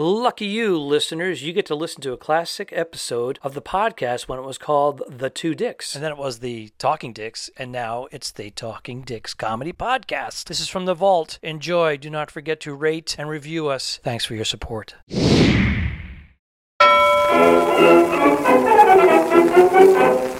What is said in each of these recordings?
Lucky you, listeners, you get to listen to a classic episode of the podcast when it was called The Two Dicks. And then it was the Talking Dicks, and now it's the Talking Dicks Comedy Podcast. This is from the vault. Enjoy. Do not forget to rate and review us. Thanks for your support.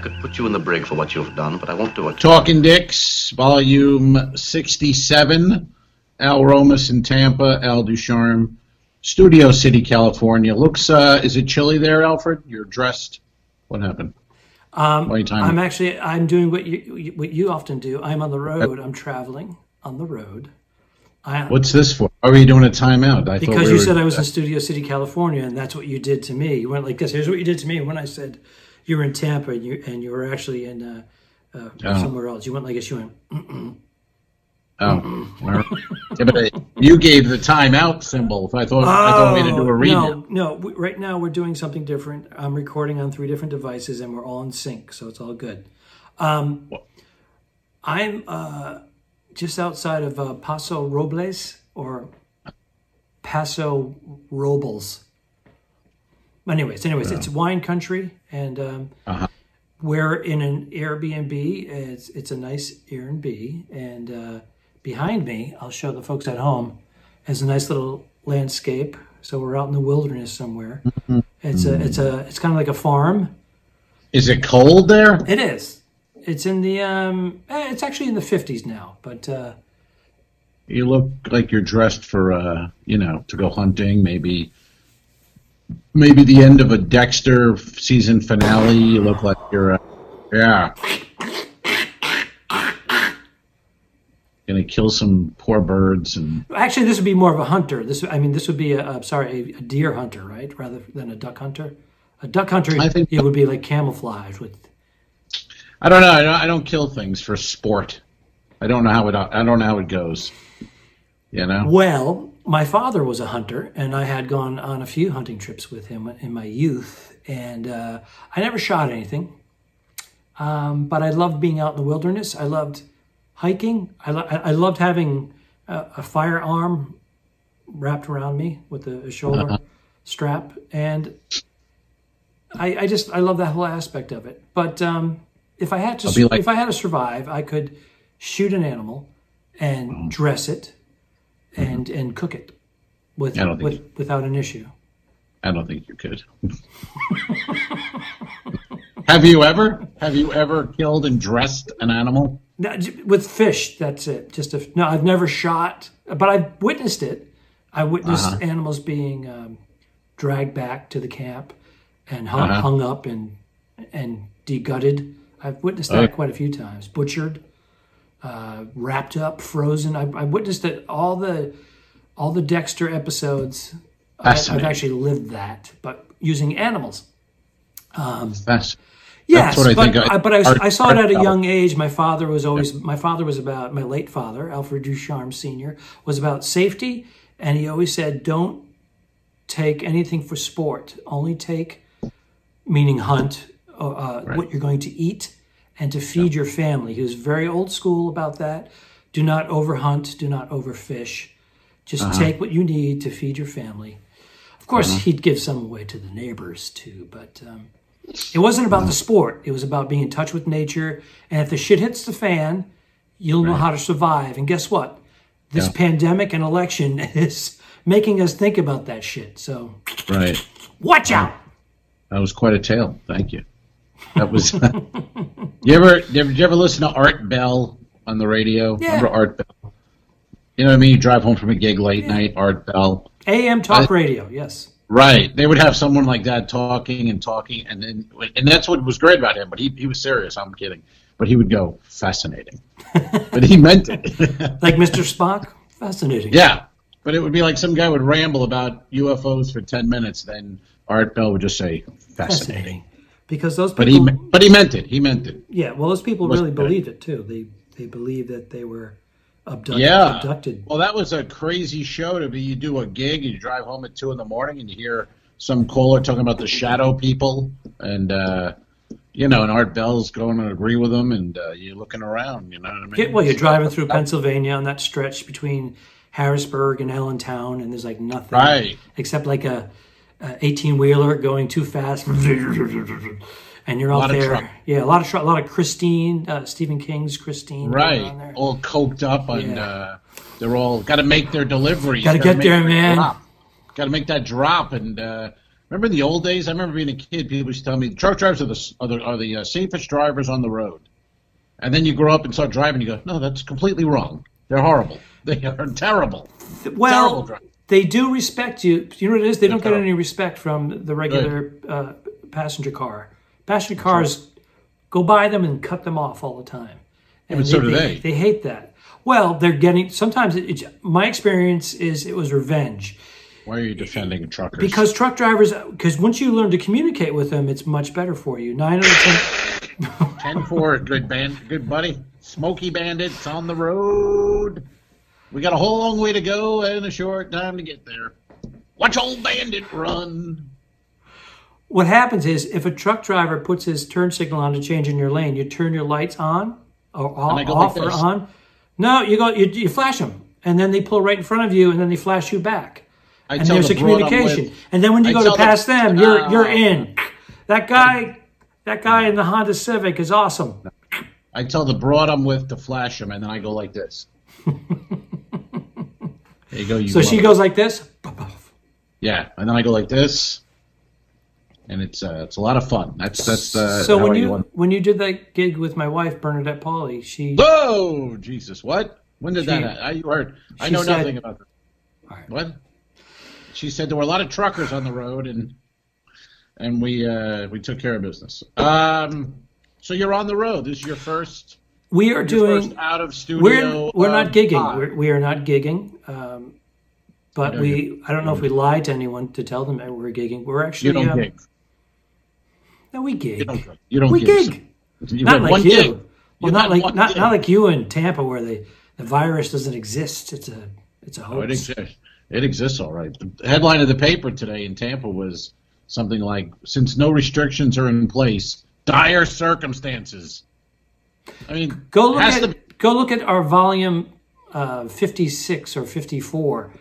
could put you in the brig for what you've done, but I won't do it. Talking Dicks, Volume 67. Al Romas in Tampa, Al Ducharme, Studio City, California. Looks, uh, is it chilly there, Alfred? You're dressed. What happened? Um, Why are you timing I'm actually I'm doing what you what you often do. I'm on the road. I'm traveling on the road. I, What's this for? Why are you doing a timeout? I thought because we you were- said I was in Studio City, California, and that's what you did to me. You went like this. Here's what you did to me when I said you were in Tampa and you and you were actually in uh, uh, Oh. somewhere else. You went like this. You went. Oh, yeah, but uh, you gave the timeout symbol. I thought I thought we had to do a read. Oh, no, no. we- Right now we're doing something different. I'm recording on three different devices, and we're all in sync, so it's all good. Um? I'm uh, just outside of uh, Paso Robles or Paso Robles. Anyways, anyways, it's wine country, and um, Uh-huh. we're in an Airbnb. It's it's a nice Airbnb, and uh, behind me, I'll show the folks at home, is a nice little landscape. So we're out in the wilderness somewhere. It's a it's a it's kind of like a farm. Is it cold there? It is. It's in the um. eh, It's actually in the fifties now, but uh, You look like you're dressed for, uh, you know, to go hunting. Maybe, maybe the end of a Dexter season finale. You look like you're, uh, yeah, gonna kill some poor birds and actually this would be more of a hunter. This I mean this would be a, a sorry a, a deer hunter, right, rather than a duck hunter. A duck hunter, I think- it would be like camouflage with I don't know. I don't, I don't kill things for sport. I don't know how it. I don't know how it goes. You know. Well, my father was a hunter, and I had gone on a few hunting trips with him in my youth, and uh, I never shot anything. Um, but I loved being out in the wilderness. I loved hiking. I, lo- I loved having a, a firearm wrapped around me with a, a shoulder strap, and I, I just I love that whole aspect of it. But um, if I had to, like- if I had to survive, I could shoot an animal and Mm-hmm. dress it and and cook it with, I don't think with without an issue. I don't think you could. have you ever? Have you ever killed and dressed an animal? No, with fish, that's it. Just a, no, I've never shot, but I've witnessed it. I witnessed Uh-huh. animals being um, dragged back to the camp and hung, Uh-huh. hung up and and degutted. I've witnessed that Oh. quite a few times. Butchered, uh, wrapped up, frozen. I, I witnessed it all the all the Dexter episodes. I, I've actually lived that, but using animals. Um, That's Yes, what I but, think I- I, but I, Art- I saw it at a Art- young age. My father was always my father was about my late father, Alfred Ducharme Senior, was about safety, and he always said, "Don't take anything for sport. Only take, meaning hunt, uh, uh, what you're going to eat, and to feed your family." He was very old school about that. Do not overhunt. Do not overfish. Just Uh-huh. take what you need to feed your family. Of course, he'd give some away to the neighbors too, but. Um, it wasn't about the sport. It was about being in touch with nature. And if the shit hits the fan, you'll know how to survive. And guess what? This Yeah. pandemic and election is making us think about that shit. So right. watch out. That was quite a tale. Thank you. That was. you ever? Did you ever listen to Art Bell on the radio? Yeah. Remember Art Bell? You know what I mean? You drive home from a gig late night. Art Bell. AM talk I- radio. Yes. Right. They would have someone like that talking and talking, and then and that's what was great about him. But he he was serious. I'm kidding. But he would go fascinating. but he meant it. Like Mr. Spock. Fascinating. yeah. But it would be like some guy would ramble about UFOs for ten minutes, then Art Bell would just say fascinating. Fascinating. Because those people. But he but he meant it. He meant it. yeah. Well, those people really believed it too. They they believed that they were abducted. Yeah. abducted. Well, that was a crazy show to be. You do a gig, and you drive home at two in the morning, and you hear some caller talking about the shadow people, and uh, you know, and Art Bell's going to agree with them, and uh, you're looking around. You know what I mean? Get, well, you're driving through Pennsylvania on that stretch between Harrisburg and Allentown, and there's like nothing Right. except like a 18 wheeler going too fast, and you're out there. Yeah, a lot of truck, a lot of Christine, uh, Stephen King's Christine, right, all coked up, and Yeah. uh, they're all got to make their deliveries. Gotta get there, man. Got to make that drop, and uh, remember in the old days. I remember being a kid. People used to tell me truck drivers are the are the, are the uh, safest drivers on the road. And then you grow up and start driving. You go, no, that's completely wrong. They're horrible. They are terrible. terrible Well, driver. They do respect you. You know what it is? They don't get any respect from the regular uh, passenger car. Passenger cars go by them and cut them off all the time. And but so do they. They hate that. Well, they're getting. Sometimes it, it's my experience is it was revenge Why are you defending truckers? because truck drivers. Because once you learn to communicate with them, it's much better for you. Nine out of ten. ten four, good band, good buddy. Smoky Bandits on the road. We got a whole long way to go and a short time to get there. Watch old Bandit run. What happens is if a truck driver puts his turn signal on to change in your lane, you turn your lights on or off, I go like or on. No, you go you, you flash them, and then they pull right in front of you, and then they flash you back. I And tell there's the a communication. with- And then when you I go to tell the- pass them, you're you're Ah. in. That guy, that guy in the Honda Civic is awesome. I tell the broad I'm with to flash him, and then I go like this. there you go. You So she goes like this. Yeah, and then I go like this, and it's uh, it's a lot of fun. That's that's uh, so when you when you did that gig with my wife Bernadette Pauley, she Whoa, Jesus! What? When did She- that? happen? I you heard? I know said- nothing about that. Right. What? She said there were a lot of truckers on the road, and and we uh, we took care of business. Um, so you're on the road. This is your first we are doing out of studio. We're we're not um, gigging. We're, we are not gigging. Um, but we I don't know if we lied to anyone to tell them that we're gigging. We're actually You don't um, gig. No, we gig. You don't. You don't we gig. You Not like you. gig. Well, not like not, gig. not like you in Tampa where the, the virus doesn't exist. It's a it's a Oh, it exists. It exists, all right. The headline of the paper today in Tampa was something like, "Since no restrictions are in place, dire circumstances." I mean, Go look at to- go look at our volume uh, fifty six or fifty four,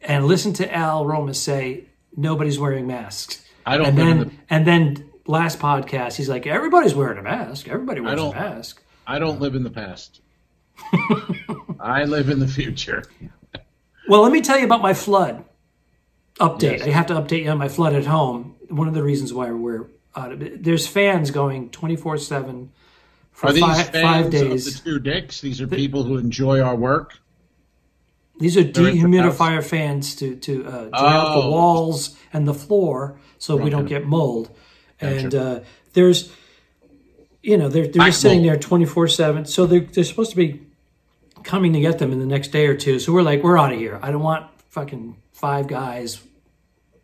and listen to Al Roma say nobody's wearing masks. I don't and then the- and then last podcast he's like everybody's wearing a mask. Everybody wears a mask. I don't live in the past. I live in the future. Well, let me tell you about my flood update. Yes. I have to update you on my flood at home. One of the reasons why we're out of it. There's fans going 24 7 for Are these five, fans five of days. the two dicks? These are people who enjoy our work. These are They're dehumidifier fans to, to uh, dry out the Oh. walls and the floor so we don't get mold. And uh, there's, you know, they're, they're just sitting there 24 7. So they're, they're supposed to be coming to get them in the next day or two. So we're like, we're out of here. I don't want fucking five guys,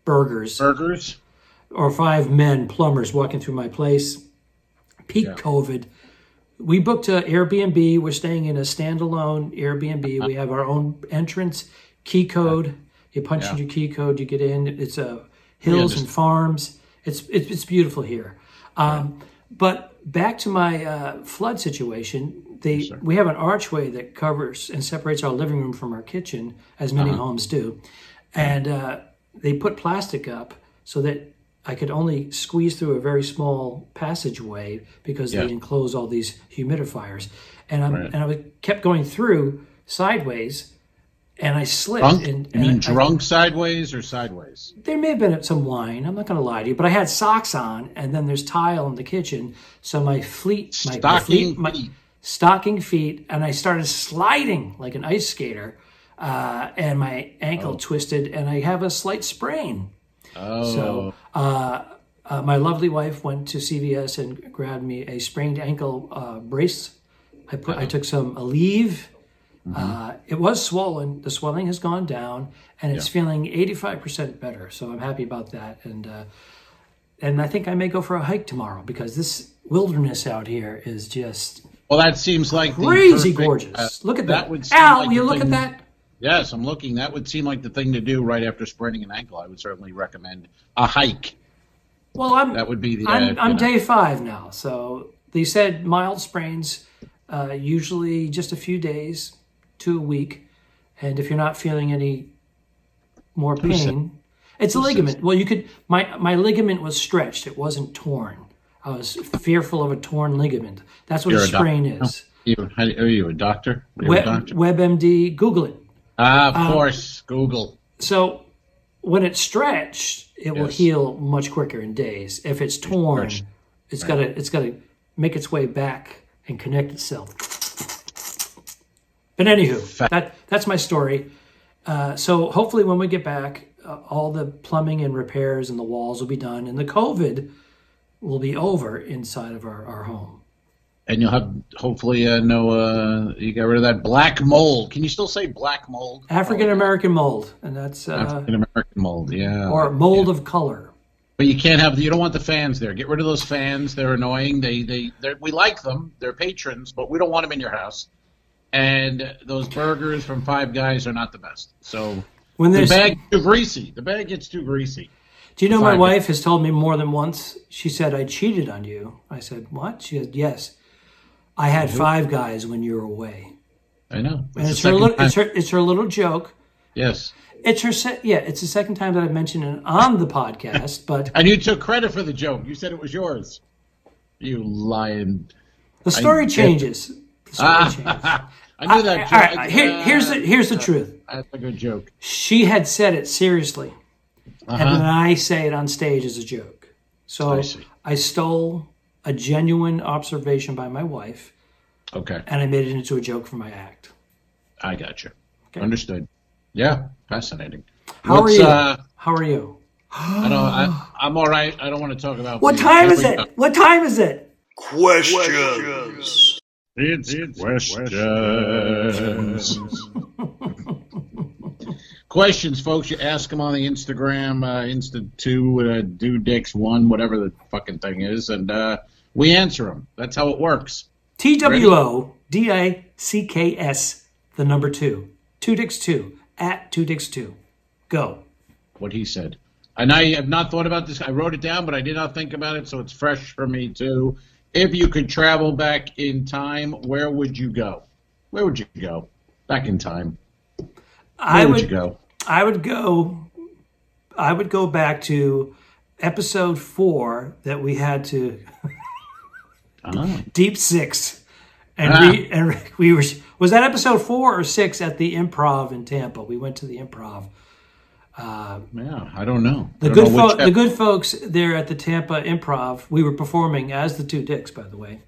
burgers. Burgers. or five men plumbers walking through my place. Peak Yeah. COVID. We booked an Airbnb. We're staying in a standalone Airbnb. We have our own entrance, key code. You punch in your key code, you get in. It's a hills just- and farms. It's it's, it's beautiful here. Um, But back to my uh, flood situation. They sir. we have an archway that covers and separates our living room from our kitchen, as many Uh-huh. homes do, and uh, they put plastic up so that I could only squeeze through a very small passageway because Yeah. they enclose all these humidifiers, and I'm Right. and I kept going through sideways, and I slipped. Drunk? And, You mean I- drunk sideways or sideways? there may have been some wine. I'm not going to lie to you, but I had socks on, and then there's tile in the kitchen, so my fleet, my, my Stocking fleet, my feet. stocking feet, and I started sliding like an ice skater, uh, and my ankle twisted, and I have a slight sprain. Oh, So uh, uh, my lovely wife went to CVS and grabbed me a sprained ankle uh, brace. I put, I took some Aleve. Uh, it was swollen. The swelling has gone down, and it's feeling 85% better. So I'm happy about that. And uh, and I think I may go for a hike tomorrow because this wilderness out here is just well, that seems like crazy perfect, gorgeous. uh, look at that. would Al, like you the look at that. Yes, I'm looking. That would seem like the thing to do right after spraining an ankle. I would certainly recommend a hike. Well, I'm That would be the. I'm, uh, I'm you know. day five now. So they said mild sprains, uh, usually just a few days to a week. And if you're not feeling any more Who said- pain, it's a ligament. Well, you could, my, my ligament was stretched. It wasn't torn. I was fearful of a torn ligament. That's what You're a a doc- sprain is. You, are you a doctor? Are you a Web, doctor? WebMD, Google it. Ah, of um, course, Google. So when it's stretched, it will heal much quicker in days. If it's torn, stretched. it's gotta it's gotta make its way back and connect itself. But anywho, Fa- that that's my story. Uh, so hopefully, when we get back, uh, all the plumbing and repairs and the walls will be done, and the COVID will be over inside of our, our home. And you'll have hopefully uh, no. Uh, you got rid of that black mold. Can you still say black mold? African American mold, and that's uh, African American mold. Yeah. or mold of color. But you can't have. You don't want the fans there. Get rid of those fans. They're annoying. They they they're, we like them. They're patrons, but we don't want them in your house. And those burgers from Five Guys are not the best. So When the bag too greasy. The bag gets too greasy. Do you know my wife has told me more than once? She said I cheated on you. I said what? She said yes. I had five guys when you were away, I know. and it's her little time- it's her it's her little joke. Yes. It's her se- yeah. It's the second time that I've mentioned it on the podcast, but And you took credit for the joke. You said it was yours. You lying. the story I- changes. The story changes. Ah, I knew that All joke. right, all right, here- here's the here's the truth. That's a good joke. She had said it seriously, and then Uh-huh. I say it on stage as a joke. So I. I stole a genuine observation by my wife, Okay, and I made it into a joke for my act. I got you. Okay. Understood. Yeah, fascinating. How What's, are you? Uh, How are you? I don't. I, I'm all right. I don't want to talk about What time is it? go. What time is it? Questions. It's, questions. questions, folks. You ask them on the Instagram, uh, Insta two, uh, do dicks one, whatever the fucking thing is, and uh, we answer them. That's how it works. T W O D I C K S, the number two. Two dicks two. At two dicks two. Go. What he said. And I have not thought about this. I wrote it down, but I did not think about it, so it's fresh for me too. If you could travel back in time, where would you go? Where would you go? Back in time. Where I would, would you go? I would go I would go back to episode four that we had to Ah, deep six. And, Ah. we, and we were was that episode four or six at the improv in Tampa? We went to the improv. Uh, yeah, I don't know. The don't good, know fo- the good folks there at the Tampa Improv. We were performing as the Two Dicks, by the way,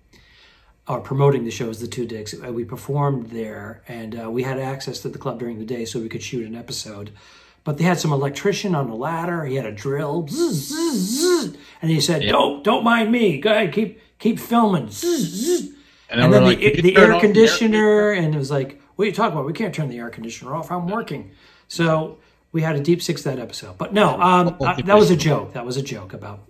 or promoting the show as the Two Dicks. Uh, We performed there, and uh, we had access to the club during the day, so we could shoot an episode. But they had some electrician on the ladder. He had a drill, zzz, zzz, zzz, and he said, "Don't, don't mind me. Go ahead, keep, keep filming." zzz, zzz." And, And then like, the, the air off the conditioner, and it was like, "What are you talking about? We can't turn the air conditioner off. I'm working." So we had a deep six that episode. But no, um, I- that was a joke. That was a joke about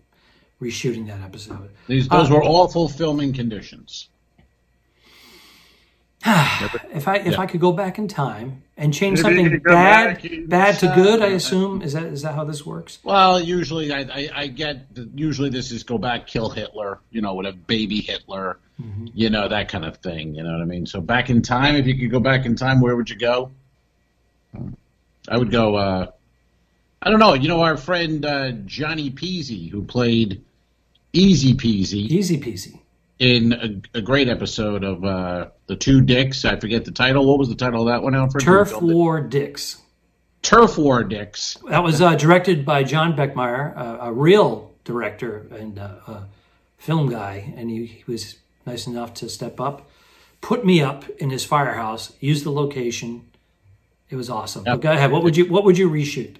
reshooting that episode. These, those were awful filming conditions. If I if I could go back in time and change something bad bad to good, I assume is that is that how this works? Well, usually I, I, I get the, usually this is go back kill Hitler, you know, with a baby Hitler, Mm-hmm. you know that kind of thing. You know what I mean? So back in time, if you could go back in time, where would you go? I would go. Uh, I don't know. You know, our friend uh, Johnny Peasy, who played Easy Peasy Easy peasy. In a, a great episode of uh, the Two Dicks. I forget the title. What was the title of that one, Alfred? Turf filmed it? War Dicks. Turf War Dicks. That was uh, directed by John Beckmeyer, a, a real director and uh, a film guy, and he, he was nice enough to step up, put me up in his firehouse, use the location. It was awesome. But go ahead. What would you What would you reshoot?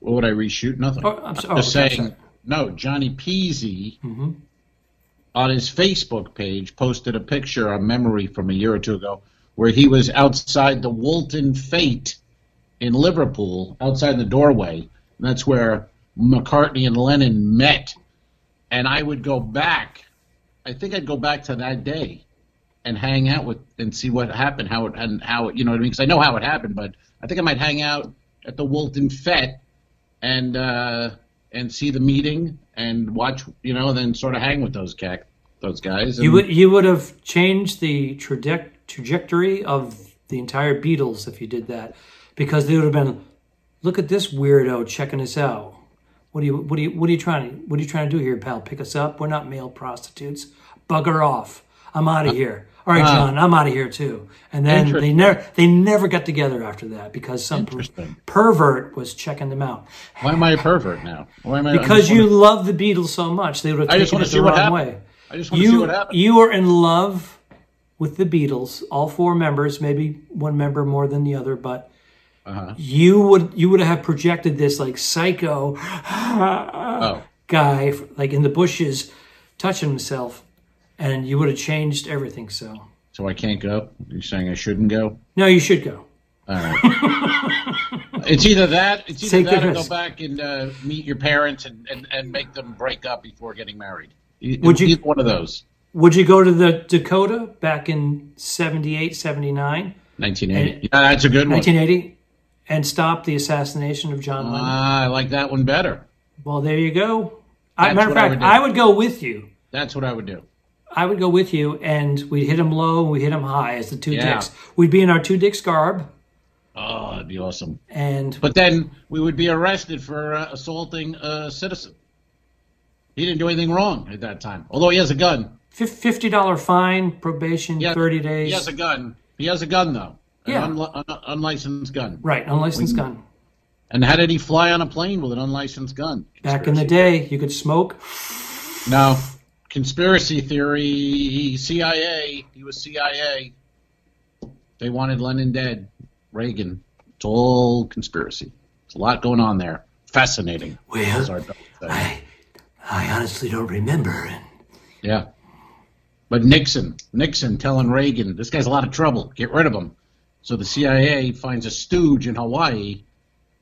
What would I reshoot? Nothing. Oh, I'm, so- oh, Just okay, I'm saying, sorry. no, Johnny Peasy Mm-hmm. On his Facebook page posted a picture, a memory from a year or two ago, where he was outside the Woolton Fete in Liverpool, outside the doorway. And that's where McCartney and Lennon met. And I would go back. I think I'd go back to that day and hang out with and see what happened, how it and how it, you know what I mean? Because I know how it happened, but I think I might hang out at the Woolton Fete and uh, and see the meeting and watch, you know, then sort of hang with those cac- those guys. You would you would have changed the traje- trajectory of the entire Beatles if you did that, because they would have been, look at this weirdo checking us out. What are you what are you what are you trying to what are you trying to do here, pal? Pick us up? We're not male prostitutes. Bugger off. I'm out of uh, here. All right, Ah. John, I'm out of here too. And then they never they never got together after that because some per- pervert was checking them out. Why am I a pervert now? Why am I? Because you wanna- love the Beatles so much, they would have I just taken it see the wrong happened. way. I just want to see what happens. you are in love with the Beatles, all four members, maybe one member more than the other, but Uh-huh. you would you would have projected this like psycho Oh, guy like in the bushes touching himself and you would have changed everything so so I can't go. You're saying I shouldn't go? no you should go All right. it's either that, it's either Take that, or risk. go back and uh, meet your parents and, and, and make them break up before getting married. Would you- one of those? would you go to the dakota back in 78 79 1980. Yeah, that's a good one. 1980 and stop the assassination of john lennon Ah, I like that one better. well there you go I, matter of what I fact would. I would go with you That's what I would do. I would go with you, and we'd hit him low and we hit him high as the two Yeah. dicks. We'd be in our two dicks garb, Oh, that'd be awesome. and But then we would be arrested for uh, assaulting a citizen. He didn't do anything wrong at that time, although he has a gun. fifty dollar fine, probation, Yeah, thirty days. He has a gun. He has a gun though. Yeah. unli- un- unlicensed gun. right, unlicensed gun. And how did he fly on a plane with an unlicensed gun? Back in the day, you could smoke. No. Conspiracy theory, CIA. He was CIA. They wanted Lennon dead. Reagan. It's all conspiracy. There's a lot going on there. Fascinating. Well. I, I honestly don't remember. Yeah. But Nixon, Nixon telling Reagan, this guy's a lot of trouble. Get rid of him. So the CIA finds a stooge in Hawaii,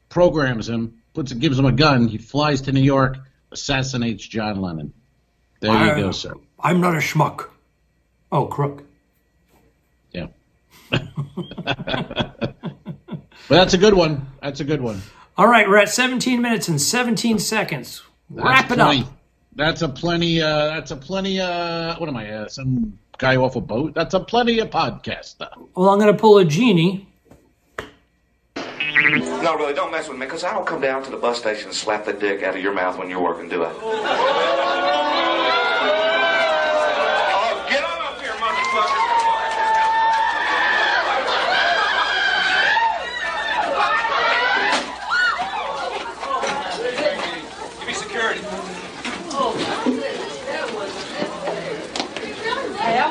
programs him, puts gives him a gun. He flies to New York, assassinates John Lennon. There you I- go, sir. I'm not a schmuck. Oh, crook. Yeah. but that's a good one. That's a good one. All right, we're at 17 minutes and 17 seconds. Wrap That's it plenty. up. That's a plenty. Uh, that's a plenty. Uh, what am I? Uh, some guy off a boat. That's a plenty of podcast. Well, I'm going to pull a genie. No, really, don't mess with me, because I don't come down to the bus station and slap the dick out of your mouth when you're working, do I? Oh, get on up here, motherfucker! Give me security.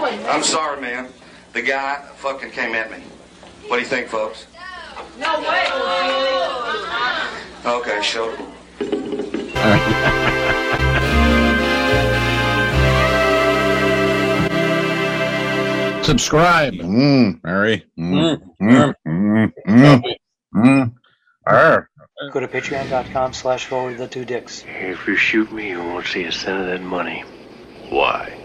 I'm sorry, man. The guy fucking came at me. What do you think, folks? No way. Okay, show. Subscribe. Mm, Mary. Mm, mm, mm, mm, mm. Arr. Go to patreon.com slash forward the two dicks. If you shoot me, you won't see a cent of that money. Why?